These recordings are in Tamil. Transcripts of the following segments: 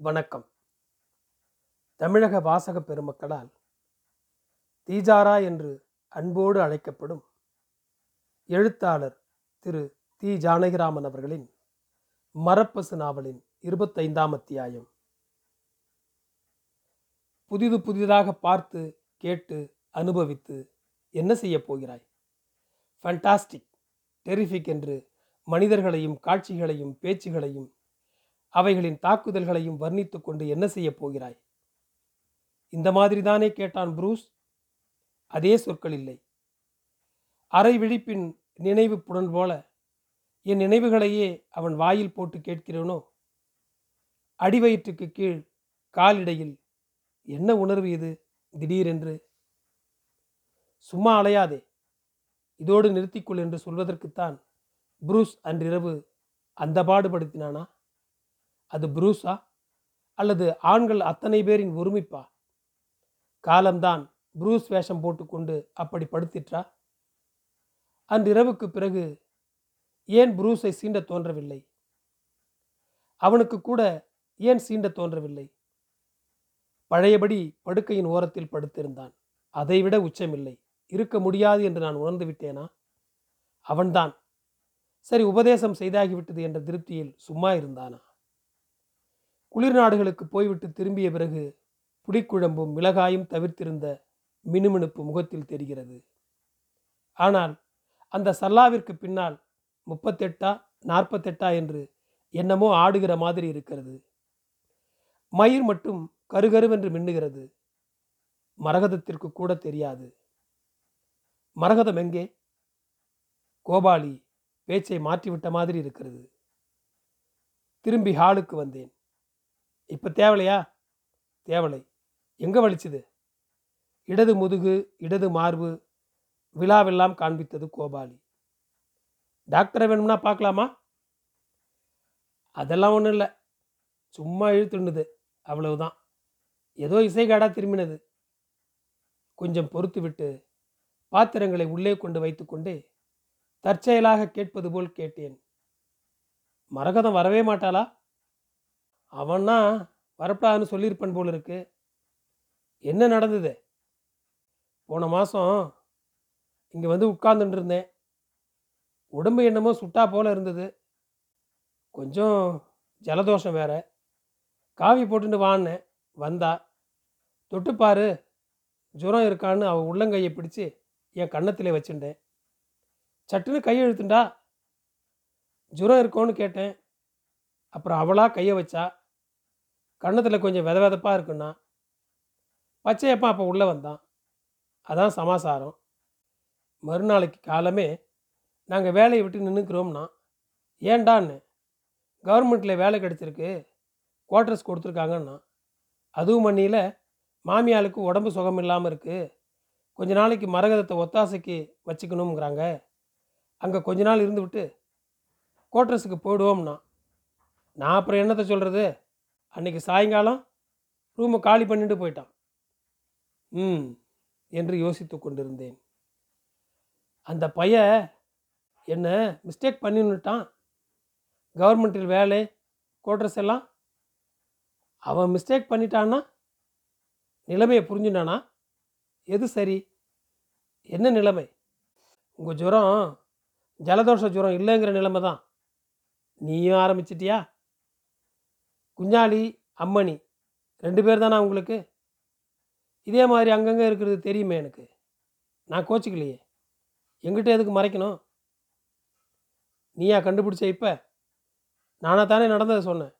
வணக்கம். தமிழக வாசக பெருமக்களால் தீஜாரா என்று அன்போடு அழைக்கப்படும் எழுத்தாளர் திரு தி. ஜானகிராமன் அவர்களின் மரப்பசு நாவலின் இருபத்தைந்தாம் அத்தியாயம். புதிது புதிதாக பார்த்து கேட்டு அனுபவித்து என்ன செய்யப் போகிறாய்? ஃபண்டாஸ்டிக் டெரிஃபிக் என்று மனிதர்களையும் காட்சிகளையும் பேச்சுகளையும் அவைகளின் தாக்குதல்களையும் வர்ணித்து கொண்டு என்ன செய்யப் போகிறாய்? இந்த மாதிரி தானே கேட்டான் புரூஸ். அதே சொற்கள் இல்லை. அரை விழிப்பின் நினைவு புடன் போல என் நினைவுகளையே அவன் வாயில் போட்டு கேட்கிறேனோ? அடிவயிற்றுக்கு கீழ் காலிடையில் என்ன உணர்வு இது திடீரென்று? சும்மா அலையாதே. இதோடு நிறுத்திக்கொள் என்று சொல்வதற்குத்தான் புரூஸ் அன்றிரவு அந்த பாடுபடுத்தினானா? அது புரூஸா அல்லது ஆண்கள் அத்தனை பேரின் ஒருமிப்பா? காலம்தான் புரூஸ் வேஷம் போட்டுக்கொண்டு அப்படி படுத்திற்றா? அன்றிரவுக்கு பிறகு ஏன் புரூஸை சீண்ட தோன்றவில்லை? அவனுக்கு கூட ஏன் சீண்ட தோன்றவில்லை? பழையபடி படுக்கையின் ஓரத்தில் படுத்திருந்தான். அதைவிட உச்சமில்லை. இருக்க முடியாது என்று நான் உணர்ந்து விட்டேனா? அவன்தான். சரி உபதேசம் செய்தாகிவிட்டது என்ற திருப்தியில் சும்மா இருந்தானா? குளிர் நாடுகளுக்கு போய்விட்டு திரும்பிய பிறகு புளிக்குழம்பும் மிளகாயும் தவிர்த்திருந்த மினுமினுப்பு முகத்தில் தெரிகிறது. ஆனால் அந்த சல்லாவிற்கு பின்னால் முப்பத்தெட்டா நாற்பத்தெட்டா என்று என்னமோ ஆடுகிற மாதிரி இருக்கிறது. மயிர் மட்டும் கருகருவென்று மின்னுகிறது. மரகதத்திற்கு கூட தெரியாது. மரகதம் எங்கே? கோபாலி பேச்சை மாற்றிவிட்ட மாதிரி இருக்கிறது. திரும்பி ஹாலுக்கு வந்தேன். இப்போ தேவலையா? தேவலை. எங்கே வலிச்சுது? இடது முதுகு இடது மார்பு விழாவெல்லாம் காண்பித்தது கோபாலி. டாக்டரை வேணும்னா பார்க்கலாமா? அதெல்லாம் ஒன்றும் இல்லை. சும்மா இழுத்துண்டுது அவ்வளவுதான். ஏதோ இசைகாடாக திரும்பினது. கொஞ்சம் பொறுத்து விட்டு பாத்திரங்களை உள்ளே கொண்டு வைத்துக்கொண்டே தற்செயலாக கேட்பது போல் கேட்டேன். மரகதம் வரவே மாட்டாளா? அவன்னா வரப்படாதுன்னு சொல்லியிருப்பன் போல இருக்கு. என்ன நடந்தது? போன மாதம் இங்கே வந்து உட்கார்ந்துட்டு இருந்தேன் உடம்பு என்னமோ சுட்டா போல இருந்தது. கொஞ்சம் ஜலதோஷம் வேற. காவி போட்டுட்டு வான்னேன் வந்தா தொட்டுப்பாரு ஜுரம் இருக்கான்னு அவள் உள்ளங்கையை பிடிச்சு என் கன்னத்திலே வச்சுட்டேன். சட்டுன்னு கையெழுத்துண்டா ஜுரம் இருக்கோன்னு கேட்டேன். அப்புறம் அவளாக கையை வச்சா கன்னத்தில் கொஞ்சம் வித விதப்பாக இருக்குன்னா பச்சையப்பா அப்போ உள்ளே வந்தான். அதான் சமாசாரம். மறுநாளைக்கு காலமே நாங்கள் வேலையை விட்டு நின்றுக்கிறோம்னா ஏண்டான்னு கவர்மெண்ட்டில் வேலை கிடச்சிருக்கு குவார்ட்டர்ஸ் கொடுத்துருக்காங்கன்னா அதுவும் மண்ணியில் மாமியாளுக்கு உடம்பு சுகம் இல்லாமல் இருக்குது கொஞ்ச நாளைக்கு மரகதத்தை ஒத்தாசைக்கு வச்சுக்கணுங்கிறாங்க அங்கே கொஞ்ச நாள் இருந்து விட்டு குவார்ட்டர்ஸுக்கு போயிடுவோம்னா நான் அப்புறம் என்னத்தை சொல்கிறது அன்னைக்கு சாயங்காலம் ரூமை காலி பண்ணிட்டு போயிட்டான். ம் என்று யோசித்து கொண்டிருந்தேன். அந்த பையன் என்ன மிஸ்டேக் பண்ணின்னுட்டான் கவர்மெண்ட்டில் வேலை கோட்ரஸ் எல்லாம்? அவன் மிஸ்டேக் பண்ணிட்டான்னா? நிலைமையை புரிஞ்சுட்டானா? எது சரி? என்ன நிலைமை? உங்கள் ஜுரம் ஜலதோஷ ஜுரம் இல்லைங்கிற நிலைமை தான் நீயும் ஆரம்பிச்சிட்டியா? குஞ்சாலி அம்மணி ரெண்டு பேர் தானே உங்களுக்கு? இதே மாதிரி அங்கங்கே இருக்கிறது தெரியுமே எனக்கு. நான் கோச்சிக்கலையே. எங்கிட்ட எதுக்கு மறைக்கணும்? நீயா கண்டுபிடிச்ச இப்போ? நானாக தானே நடந்ததை சொன்னேன்.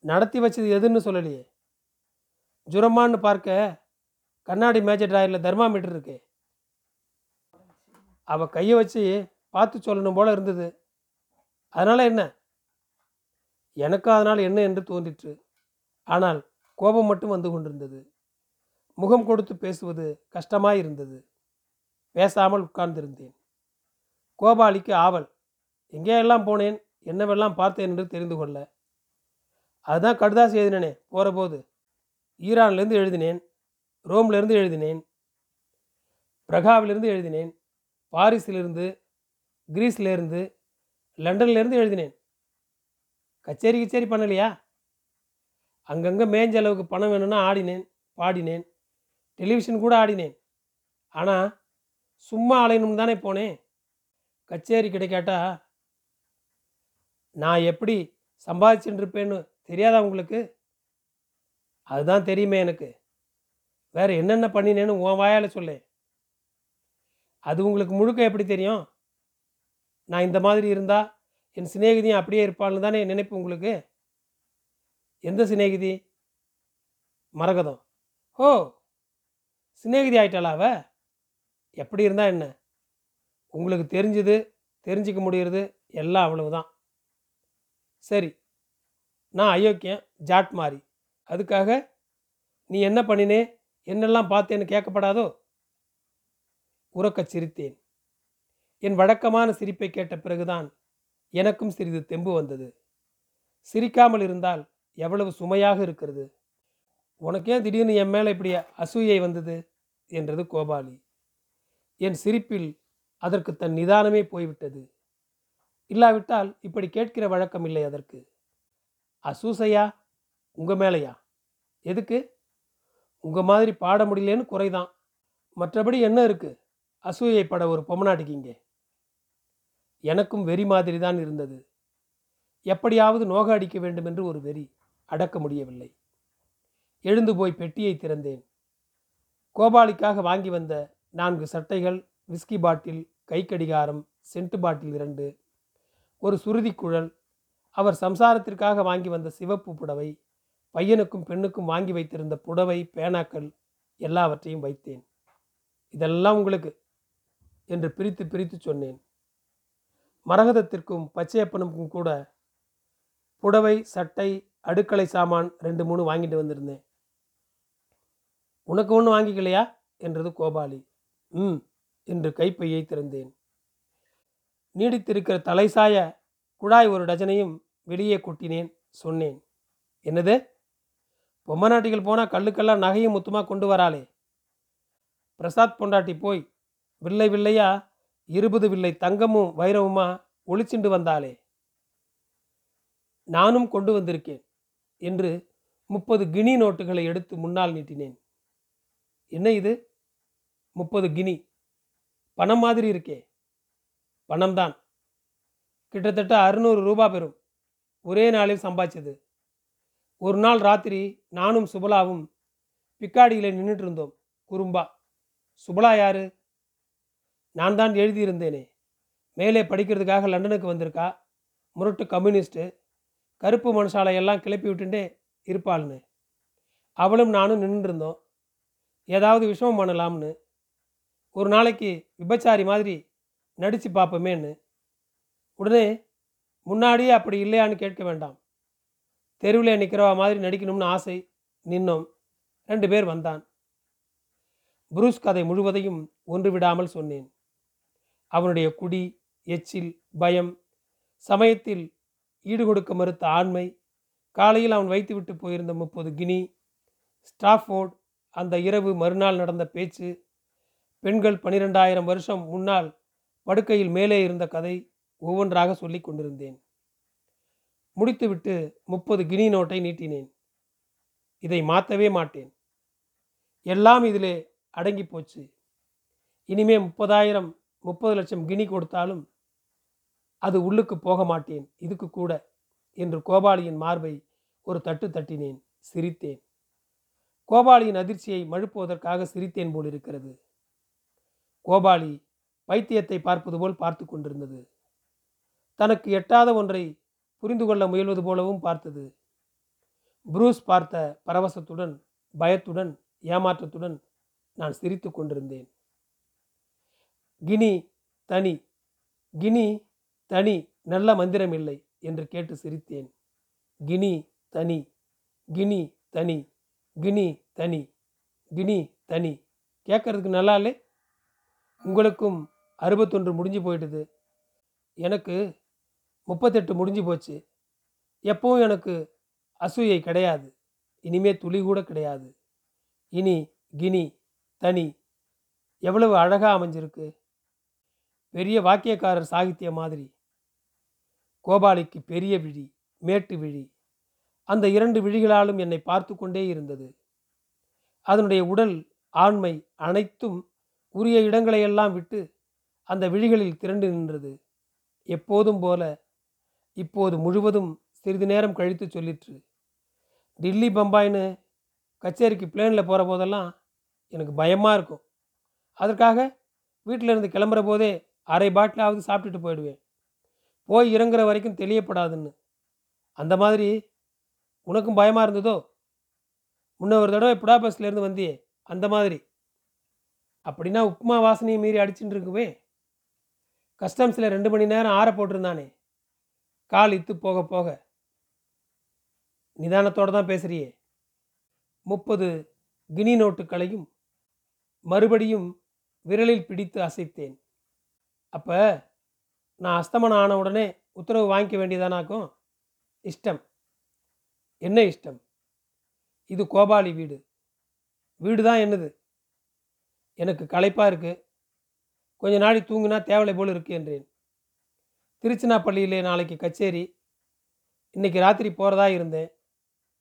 நடத்தி வச்சது எதுன்னு சொல்லலையே. ஜுரமான்னு பார்க்க கண்ணாடி மேஜர் ட்ராயரில் தெர்மாமீட்டர் இருக்கு. அவள் கையை வச்சு பார்த்து சொல்லணும் போல் இருந்தது. அதனால் என்ன? எனக்கு அதனால் என்ன என்று தோன்றிற்று. ஆனால் கோபம் மட்டும் வந்து கொண்டிருந்தது. முகம் கொடுத்து பேசுவது கஷ்டமாயிருந்தது பேசாமல் உட்கார்ந்திருந்தேன். கோபாலிக்கு ஆவல் எங்கேயெல்லாம் போனேன்? என்னவெல்லாம் பார்த்தேன்? என்று தெரிந்து கொள்ள. அதுதான் கடுதாசி எழுதினேனே. போகிற போது ஈரான்லேருந்து எழுதினேன் ரோம்லேருந்து எழுதினேன் பிரகாவிலிருந்து எழுதினேன் பாரிஸிலிருந்து கிரீஸ்லேருந்து லண்டன்லேருந்து எழுதினேன். கச்சேரி கச்சேரி பண்ணலையா? அங்கங்கே மேஞ்ச அளவுக்கு பணம் வேணும்னா ஆடினேன் பாடினேன். டெலிவிஷன் கூட ஆடினேன். ஆனால் சும்மா அலையணும் தானே போனேன். கச்சேரி கிடைக்காட்டா நான் எப்படி சம்பாதிச்சுட்டு இருப்பேன்னு தெரியாதா உங்களுக்கு? அதுதான் தெரியுமே எனக்கு. வேற என்னென்ன பண்ணினேன்னு உன் வாயால் சொல்லு. அது உங்களுக்கு முழுக்க எப்படி தெரியும்? நான் இந்த மாதிரி இருந்தால் என் சிநேகிதியும் அப்படியே இருப்பாள்னு தானே நினைப்பு உங்களுக்கு? எந்த சிநேகிதி? மரகதம். ஓ சிநேகிதி ஆயிட்டாளா அவ? எப்படி இருந்தா என்ன? உங்களுக்கு தெரிஞ்சது தெரிஞ்சிக்க முடியறது எல்லாம் அவ்வளவுதான். சரி நான் அயோக்கியன் ஜாட் மாறி. அதுக்காக நீ என்ன பண்ணினே? என்னெல்லாம் பார்த்தேன்னு கேட்கப்படாதோ? உறக்கச் சிரித்தேன். என் வழக்கமான சிரிப்பை கேட்ட பிறகுதான் எனக்கும் சிறிது தெம்பு வந்தது. சிரிக்காமல் இருந்தால் எவ்வளவு சுமையாக இருக்கிறது? உனக்கே திடீர்னு என் மேலே இப்படி அசூயை வந்தது? என்றது கோபாலி. என் சிரிப்பில் அதற்கு தன் நிதானமே போய்விட்டது. இல்லாவிட்டால் இப்படி கேட்கிற வழக்கம் இல்லை அதற்கு. அசூசையா? உங்கள் மேலையா? எதுக்கு? உங்கள் மாதிரி பாட முடியலேன்னு குறைதான். மற்றபடி என்ன இருக்குது அசூயைப்பட ஒரு பொம்மனாட்டிக்கு இங்கே. எனக்கும் வெறி மாதிரி தான் இருந்தது. எப்படியாவது நோக அடிக்க வேண்டும் என்று ஒரு வெறி அடக்க முடியவில்லை. எழுந்து போய் பெட்டியை திறந்தேன். கோபாலிக்காக வாங்கி வந்த நான்கு சட்டைகள் விஸ்கி பாட்டில் கைக்கடிகாரம் சென்ட்டு பாட்டில் இரண்டு ஒரு சுருதி குழல் அவர் சம்சாரத்திற்காக வாங்கி வந்த சிவப்பு புடவை பையனுக்கும் பெண்ணுக்கும் வாங்கி வைத்திருந்த புடவை பேனாக்கள் எல்லாவற்றையும் வைத்தேன். இதெல்லாம் உங்களுக்கு என்று பிரித்து பிரித்து சொன்னேன். மரகதத்திற்கும் பச்சையப்பனுக்கும் கூட புடவை சட்டை அடுக்களை சாமான் ரெண்டு மூணு வாங்கிட்டு வந்திருந்தேன். உனக்கு ஒன்று வாங்கிக்கலையா? என்றது கோபாலி. ம் என்று கைப்பையை திறந்தேன். நீடித்திருக்கிற தலைசாய குழாய் ஒரு டஜனையும் வெளியே கொட்டினேன் சொன்னேன். என்னது? பொம்மநாட்டிகள் போனால் கல்லுக்கெல்லாம் நகையும் முத்துமாக கொண்டு வராளே? பிரசாத் பொண்டாட்டி போய் வில்லை வில்லையா? இருபது வில்லை தங்கமும் வைரவுமா ஒளிச்சிண்டு வந்தாளே. நானும் கொண்டு வந்திருக்கேன் என்று முப்பது கினி நோட்டுகளை எடுத்து முன்னால் நீட்டினேன். என்ன இது? முப்பது கினி. பணம் மாதிரி இருக்கே. பணம்தான். கிட்டத்தட்ட அறுநூறு ரூபா பெறும். ஒரே நாளில் சம்பாதிச்சது. ஒரு நாள் ராத்திரி நானும் சுபலாவும் பிக்காடியில் நின்றுட்டு இருந்தோம். குறும்பா. சுபலா யாரு? நான் தான் எழுதியிருந்தேனே. மேலே படிக்கிறதுக்காக லண்டனுக்கு வந்திருக்கா? முரட்டு கம்யூனிஸ்ட்டு. கருப்பு மனுஷாலை எல்லாம் கிளப்பி விட்டுட்டே இருப்பாள்னு. அவளும் நானும் நின்றுருந்தோம். ஏதாவது விஷமம் பண்ணலாம்னு. ஒரு நாளைக்கு விபச்சாரி மாதிரி நடித்து பார்ப்போமேன்னு. உடனே முன்னாடியே அப்படி இல்லையான்னு கேட்க வேண்டாம். தெருவில் நிற்கிறவா மாதிரி நடிக்கணும்னு ஆசை நின்னோம். ரெண்டு பேர் வந்தான். புரூஸ் கதை முழுவதையும் ஒன்று விடாமல் சொன்னேன். அவனுடைய குடி எச்சில் பயம் சமயத்தில் ஈடுகொடுக்க மறுத்த ஆண்மை காலையில் அவன் வைத்துவிட்டு போயிருந்த முப்பது கினி ஸ்டாஃபோர்ட் அந்த இரவு மறுநாள் நடந்த பேச்சு பெண்கள் பனிரெண்டாயிரம் வருஷம் முன்னால் படுக்கையில் மேலே இருந்த கதை ஒவ்வொன்றாக சொல்லி கொண்டிருந்தேன். முடித்துவிட்டு முப்பது கினி நோட்டை நீட்டினேன். இதை மாற்றவே மாட்டேன். எல்லாம் இதிலே அடங்கி போச்சு. இனிமே முப்பதாயிரம் முப்பது லட்சம் கினி கொடுத்தாலும் அது உள்ளுக்கு போக மாட்டேன் இதுக்கு கூட என்று கோபாலியின் மார்பை ஒரு தட்டு தட்டினேன் சிரித்தேன். கோபாலியின் அதிர்ச்சியை மழுப்புவதற்காக சிரித்தேன் போல் இருக்கிறது கோபாலி பைத்தியத்தை பார்ப்பது போல் பார்த்து கொண்டிருந்தது. தனக்கு எட்டாத ஒன்றை புரிந்து கொள்ள முயல்வது போலவும் பார்த்தது. புரூஸ் பார்த்த பரவசத்துடன் பயத்துடன் ஏமாற்றத்துடன் நான் சிரித்து கொண்டிருந்தேன். கினி தனி கினி தனி நல்ல மந்திரம் இல்லை என்று கேட்டு சிரித்தேன். கினி தனி கினி தனி கினி தனி கினி தனி. கேட்கறதுக்கு நல்லா இல்லை? உங்களுக்கும் அறுபத்தொன்று முடிஞ்சு போயிட்டுது எனக்கு முப்பத்தெட்டு முடிஞ்சு போச்சு. எப்பவும் எனக்கு அசூயை கிடையாது. இனிமே துளி கூட கிடையாது. இனி கினி தனி. எவ்வளவு அழகாக அமைஞ்சிருக்கு. பெரிய வாக்கியக்காரர் சாகித்ய மாதிரி. கோபாலிக்கு பெரிய விழி மேட்டு விழி. அந்த இரண்டு விழிகளாலும் என்னை பார்த்து கொண்டே இருந்தது. அதனுடைய உடல் ஆண்மை அனைத்தும் உரிய இடங்களையெல்லாம் விட்டு அந்த விழிகளில் திரண்டு நின்றது. எப்போதும் போல இப்போது முழுவதும் சிறிது நேரம் கழித்து சொல்லிற்று. டில்லி பம்பாய்னு கச்சேரிக்கு பிளேனில் போகிற போதெல்லாம் எனக்கு பயமாக இருக்கும். அதற்காக வீட்டில் இருந்து கிளம்புற போதே அரை பாட்டிலாவது சாப்பிட்டுட்டு போயிடுவேன். போய் இறங்குற வரைக்கும் தெளியப்படாதுன்னு. அந்த மாதிரி உனக்கும் பயமாக இருந்ததோ? முன்ன ஒரு தடவை புடா பஸ்லேருந்து வந்தியே அந்த மாதிரி. அப்படின்னா உப்புமா வாசனையை மீறி அடிச்சுட்டு இருக்குவே கஸ்டம்ஸில் ரெண்டு மணி நேரம் ஆற போட்டிருந்தானே. கால் இத்து போக போக. நிதானத்தோடு தான் பேசுகிறியே முப்பது கினி நோட்டுகளையும் மறுபடியும் விரலில் பிடித்து அசைத்தேன். அப்போ நான் அஸ்தமனம் ஆன உடனே உத்தரவு வாங்கிக்க வேண்டியதானாக்கும் இஷ்டம். என்ன இஷ்டம்? இது கோபாலி வீடு. வீடு தான் என்னது? எனக்கு களைப்பாக இருக்குது கொஞ்ச நாளை தூங்கினா தேவலை போல் இருக்கு என்றேன். திருச்சினாப்பள்ளியிலே நாளைக்கு கச்சேரி. இன்றைக்கி ராத்திரி போகிறதா இருந்தேன்.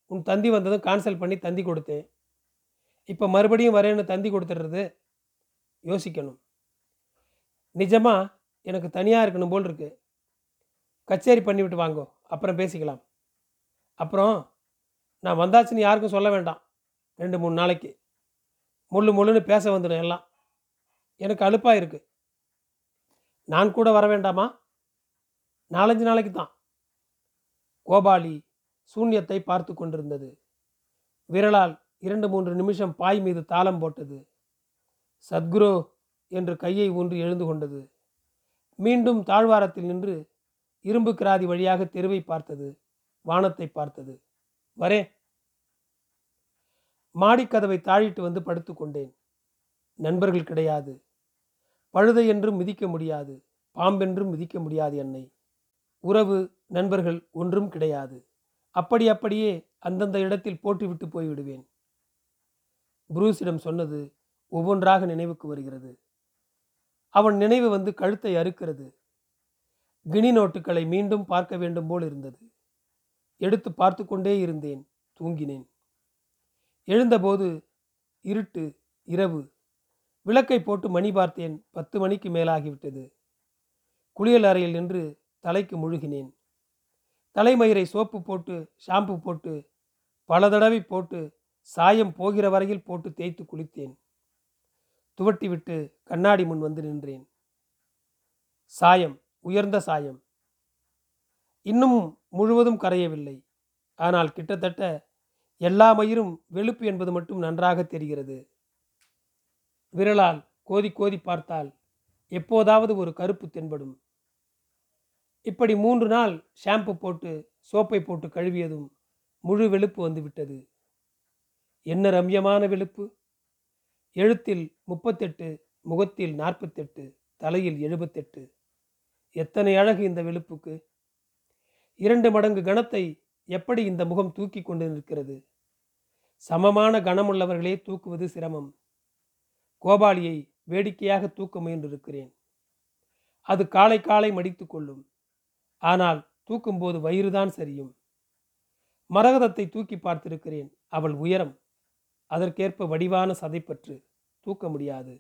உன் தந்தி வந்ததும் கேன்சல் பண்ணி தந்தி கொடுத்தேன். இப்போ மறுபடியும் வரேன்னு தந்தி கொடுத்துடுறது யோசிக்கணும். நிஜமாக எனக்கு தனியாக இருக்கணும் போல் இருக்கு. கச்சேரி பண்ணிவிட்டு வாங்கோ அப்புறம் பேசிக்கலாம். அப்புறம் நான் வந்தாச்சுன்னு யாருக்கும் சொல்ல வேண்டாம். ரெண்டு மூணு நாளைக்கு. முள்ளு முள்ளுன்னு பேச வந்துடும் எல்லாம். எனக்கு அலுப்பாக இருக்குது நான் கூட வர வேண்டாமா? நாலஞ்சு நாளைக்கு தான். கோபாலி சூன்யத்தை பார்த்து கொண்டிருந்தது. விரலால் இரண்டு மூன்று நிமிஷம் பாய் மீது தாளம் போட்டது. சத்குரு என்று கையை ஊன்றி எழுந்து கொண்டது. மீண்டும் தாழ்வாரத்தில் நின்று இரும்பு கிராதி வழியாக தெருவை பார்த்தது. வானத்தை பார்த்தது. வரே. மாடிக்கதவை தாழிட்டு வந்து படுத்துக்கொண்டேன் நண்பர்கள் கிடையாது. பழுதை என்றும் மிதிக்க முடியாது. பாம்பென்றும் மிதிக்க முடியாது என்னை. உறவு நண்பர்கள் ஒன்றும் கிடையாது. அப்படி அப்படியே அந்தந்த இடத்தில் போட்டுவிட்டு போய்விடுவேன். புரூஸிடம் சொன்னது ஒவ்வொன்றாக நினைவுக்கு வருகிறது. அவன் நினைவு வந்து கழுத்தை அறுக்கிறது. கினி நோட்டுகளை மீண்டும் பார்க்க வேண்டும் போல் இருந்தது. எடுத்து பார்த்து கொண்டே இருந்தேன் தூங்கினேன். எழுந்தபோது இருட்டு இரவு. விளக்கை போட்டு மணி பார்த்தேன் பத்து மணிக்கு மேலாகிவிட்டது. குளியல் அறையில் நின்று தலைக்கு முழுகினேன். தலைமயிரை சோப்பு போட்டு ஷாம்பு போட்டு பல தடவை போட்டு சாயம் போகிற வரையில் போட்டு தேய்த்து குளித்தேன். துவட்டிவிட்டு கண்ணாடி முன் வந்து நின்றேன். சாயம் உயர்ந்த சாயம். இன்னும் முழுவதும் கரையவில்லை. ஆனால் கிட்டத்தட்ட எல்லா மயிரும் வெளுப்பு என்பது மட்டும் நன்றாக தெரிகிறது. விரலால் கோதி கோதி பார்த்தால் எப்போதாவது ஒரு கருப்பு தென்படும். இப்படி மூன்று நாள் ஷாம்பு போட்டு சோப்பை போட்டு கழுவியதும் முழு வெளுப்பு வந்துவிட்டது. என்ன ரம்யமான வெளுப்பு! எழுத்தில் முப்பத்தெட்டு முகத்தில் நாற்பத்தெட்டு தலையில் எழுபத்தெட்டு. எத்தனை அழகு இந்த வெளுப்புக்கு? இரண்டு மடங்கு கணத்தை எப்படி இந்த முகம் தூக்கி கொண்டு நிற்கிறது? சமமான கணமுள்ளவர்களே தூக்குவது சிரமம். கோபாலியை வேடிக்கையாக தூக்க முயன்றிருக்கிறேன். அது காலை காலை மடித்து கொள்ளும். ஆனால் தூக்கும்போது வயிறுதான் சரியும். மரகதத்தை தூக்கி பார்த்திருக்கிறேன். அவள் உயரம். அதற்கேற்ப வடிவான சதைப்பற்று. தூக்க முடியாது.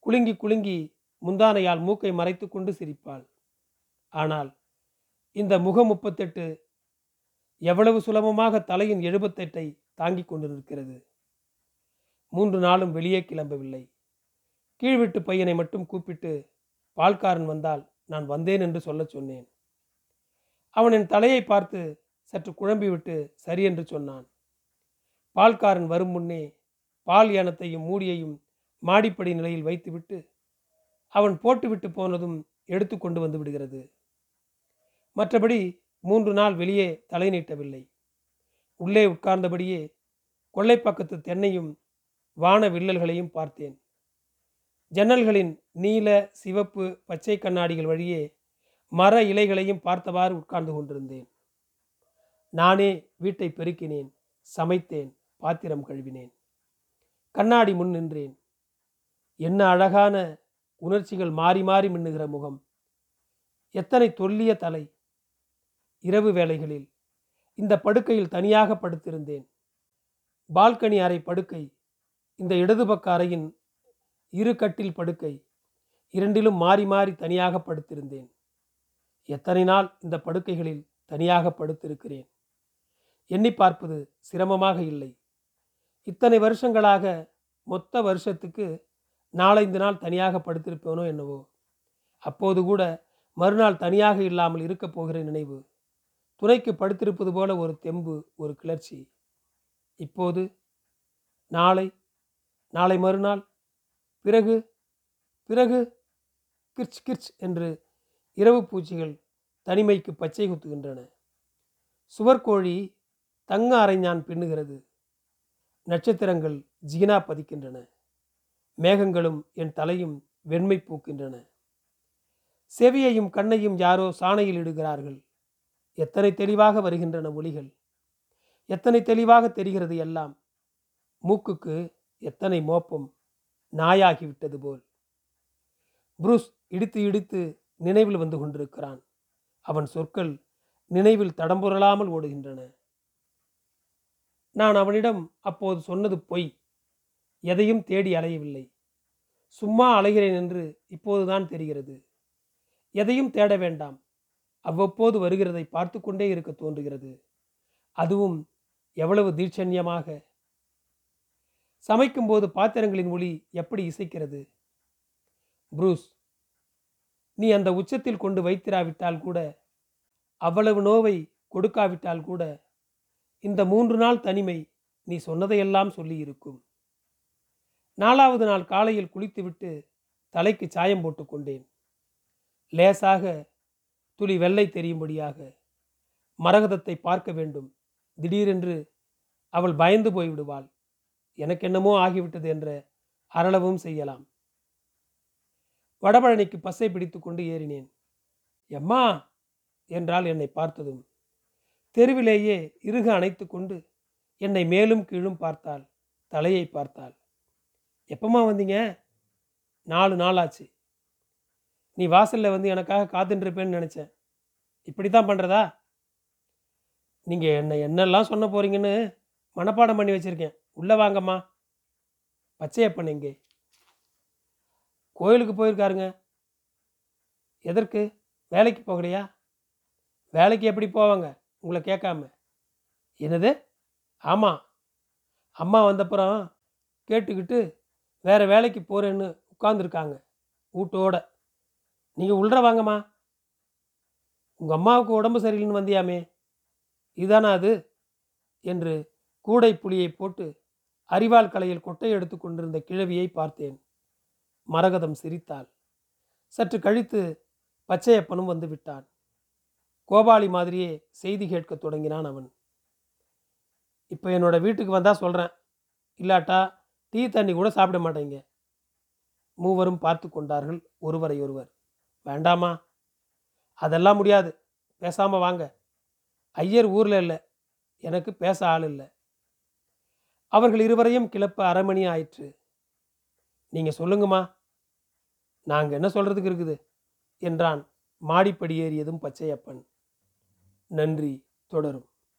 குலுங்கி குலுங்கி முந்தானையால் மூக்கை மறைத்து கொண்டு சிரிப்பாள். ஆனால் இந்த முக முப்பத்தெட்டு எவ்வளவு சுலபமாக தலையின் எழுபத்தெட்டை தாங்கிக் கொண்டிருக்கிறது. மூன்று நாளும் வெளியே கிளம்பவில்லை. கீழ்விட்டு பையனை மட்டும் கூப்பிட்டு பால்காரன் வந்தால் நான் வந்தேன் என்று சொல்லச் சொன்னேன். அவன் என் தலையை பார்த்து சற்று குழம்பிவிட்டு சரி என்று சொன்னான். பால்காரன் வரும் முன்னே பால் யானத்தையும் மூடியையும் மாடிப்படி நிலையில் வைத்துவிட்டு அவன் போட்டுவிட்டு போனதும் எடுத்து கொண்டு வந்து விடுகிறது. மற்றபடி மூன்று நாள் வெளியே தலை நீட்டவில்லை. உள்ளே உட்கார்ந்தபடியே கொள்ளைப்பக்கத்து தென்னையும் வான வில்லல்களையும் பார்த்தேன். ஜன்னல்களின் நீல சிவப்பு பச்சை கண்ணாடிகள் வழியே மர இலைகளையும் பார்த்தவாறு உட்கார்ந்து கொண்டிருந்தேன். நானே வீட்டை பெருக்கினேன் சமைத்தேன் பாத்திரம் கழுவினேன். கண்ணாடி முன் நின்றேன். என்ன அழகான உணர்ச்சிகள் மாறி மாறி மின்னுகிற முகம். எத்தனை தொல்லிய தலை. இரவு வேளைகளில் இந்த படுக்கையில் தனியாக படுத்திருந்தேன். பால்கனி அறை படுக்கை இந்த இடது பக்க அறையின் இரு கட்டில் படுக்கை இரண்டிலும் மாறி மாறி தனியாக படுத்திருந்தேன். எத்தனை நாள் இந்த படுக்கைகளில் தனியாக படுத்திருக்கிறேன். எண்ணி பார்ப்பது சிரமமாக இல்லை. இத்தனை வருஷங்களாக மொத்த வருஷத்துக்கு நாலைந்து நாள் தனியாக படுத்திருப்பேனோ என்னவோ? அப்போது கூட மறுநாள் தனியாக இல்லாமல் இருக்கப் போகிற நினைவு. துணைக்கு படுத்திருப்பது போல ஒரு தெம்பு ஒரு கிளர்ச்சி. இப்போது நாளை நாளை மறுநாள் பிறகு பிறகு கிர்ச் கிர்ச் என்று இரவு பூச்சிகள் தனிமைக்கு பச்சை குத்துகின்றன. சுவர்கோழி தங்க அரைஞான் பின்னுகிறது. நட்சத்திரங்கள் ஜீனா பதிக்கின்றன. மேகங்களும் என் தலையும் வெண்மை பூக்கின்றன. செவியையும் கண்ணையும் யாரோ சாணையில் இடுகிறார்கள். எத்தனை தெளிவாக வருகின்றன ஒளிகள். எத்தனை தெளிவாக தெரிகிறது எல்லாம். மூக்குக்கு எத்தனை மோப்பம். நாயாகிவிட்டது போல். புரூஸ் இடித்து இடித்து நினைவில் வந்து கொண்டிருக்கிறான். அவன் சொற்கள் நினைவில் தடம்புரளாமல் ஓடுகின்றன. நான் அவனிடம் அப்போது சொன்னது பொய். எதையும் தேடி அலையவில்லை. சும்மா அலைகிறேன் என்று இப்போதுதான் தெரிகிறது. எதையும் தேட வேண்டாம். அவ்வப்போது வருகிறதை பார்த்து கொண்டே இருக்க தோன்றுகிறது. அதுவும் எவ்வளவு தீட்சண்யமாக. சமைக்கும்போது பாத்திரங்களின் ஒளி எப்படி இசைக்கிறது? புரூஸ் நீ அந்த உச்சத்தில் கொண்டு வைத்திராவிட்டால் கூட அவ்வளவு நோவை கொடுக்காவிட்டால் கூட இந்த மூன்று நாள் தனிமை நீ சொன்னதையெல்லாம் சொல்லியிருக்கும். நாலாவது நாள் காலையில் குளித்துவிட்டு தலைக்கு சாயம் போட்டுக்கொண்டேன் லேசாக துளி வெள்ளை தெரியும்படியாக மரகதத்தை பார்க்க வேண்டும். திடீரென்று அவள் பயந்து போய்விடுவாள். எனக்கென்னமோ ஆகிவிட்டது என்ற அரளவும் செய்யலாம். வடபழனிக்கு பஸ்ஸை பிடித்து கொண்டு ஏறினேன். எம்மா! என்றால் என்னை பார்த்ததும். தெருவிலேயே இறுக அணைத்து கொண்டு என்னை மேலும் கீழும் பார்த்தாள் தலையை பார்த்தாள். எப்பமா வந்தீங்க? நாலு நாள் ஆச்சு நீ வாசலில் வந்து எனக்காக காத்துட்டுருப்பேன்னு நினச்சேன். இப்படி தான் பண்ணுறதா நீங்கள் என்னை என்னெல்லாம் சொன்ன போகிறீங்கன்னு மனப்பாடம் பண்ணி வச்சுருக்கேன். உள்ளே வாங்கம்மா. பச்சையப்பன் எங்கே கோயிலுக்கு போயிருக்காருங்க. எதற்கு? வேலைக்கு போகலையா? வேலைக்கு எப்படி போவாங்க? உங்களை கேட்காம. என்னது? ஆமாம் அம்மா வந்தப்புறம் கேட்டுக்கிட்டு வேறு வேலைக்கு போகிறேன்னு உட்காந்துருக்காங்க வீட்டோட நீங்கள் உள்ற வாங்கம்மா. உங்கள் அம்மாவுக்கு உடம்பு சரியில்லைன்னு வந்தியாமே. இதுதானா அது? என்று கூடை புளியை போட்டு அரிவாள் கலையில் கொட்டை எடுத்து கொண்டிருந்த கிழவியை பார்த்தேன். மரகதம் சிரித்தாள். சற்று கழித்து பச்சையப்பனும் வந்து விட்டான். கோபாலி மாதிரியே செய்தி கேட்க தொடங்கினான் அவன். இப்போ என்னோட வீட்டுக்கு வந்தால் சொல்கிறேன் இல்லாட்டா டீ தண்ணி கூட சாப்பிட மாட்டேங்க. மூவரும் பார்த்து கொண்டார்கள் ஒருவரை ஒருவர். வேண்டாமா? அதெல்லாம் முடியாது. பேசாமல் வாங்க. ஐயர் ஊரில் இல்லை. எனக்கு பேச ஆள் இல்லை. அவர்கள் இருவரையும் கிளப்ப அரை மணி ஆயிற்று. நீங்கள் சொல்லுங்கம்மா. நாங்கள் என்ன சொல்கிறதுக்கு இருக்குது? என்றான் மாடிப்படி ஏறியதும் பச்சையப்பன். நன்றி. தொடரும்.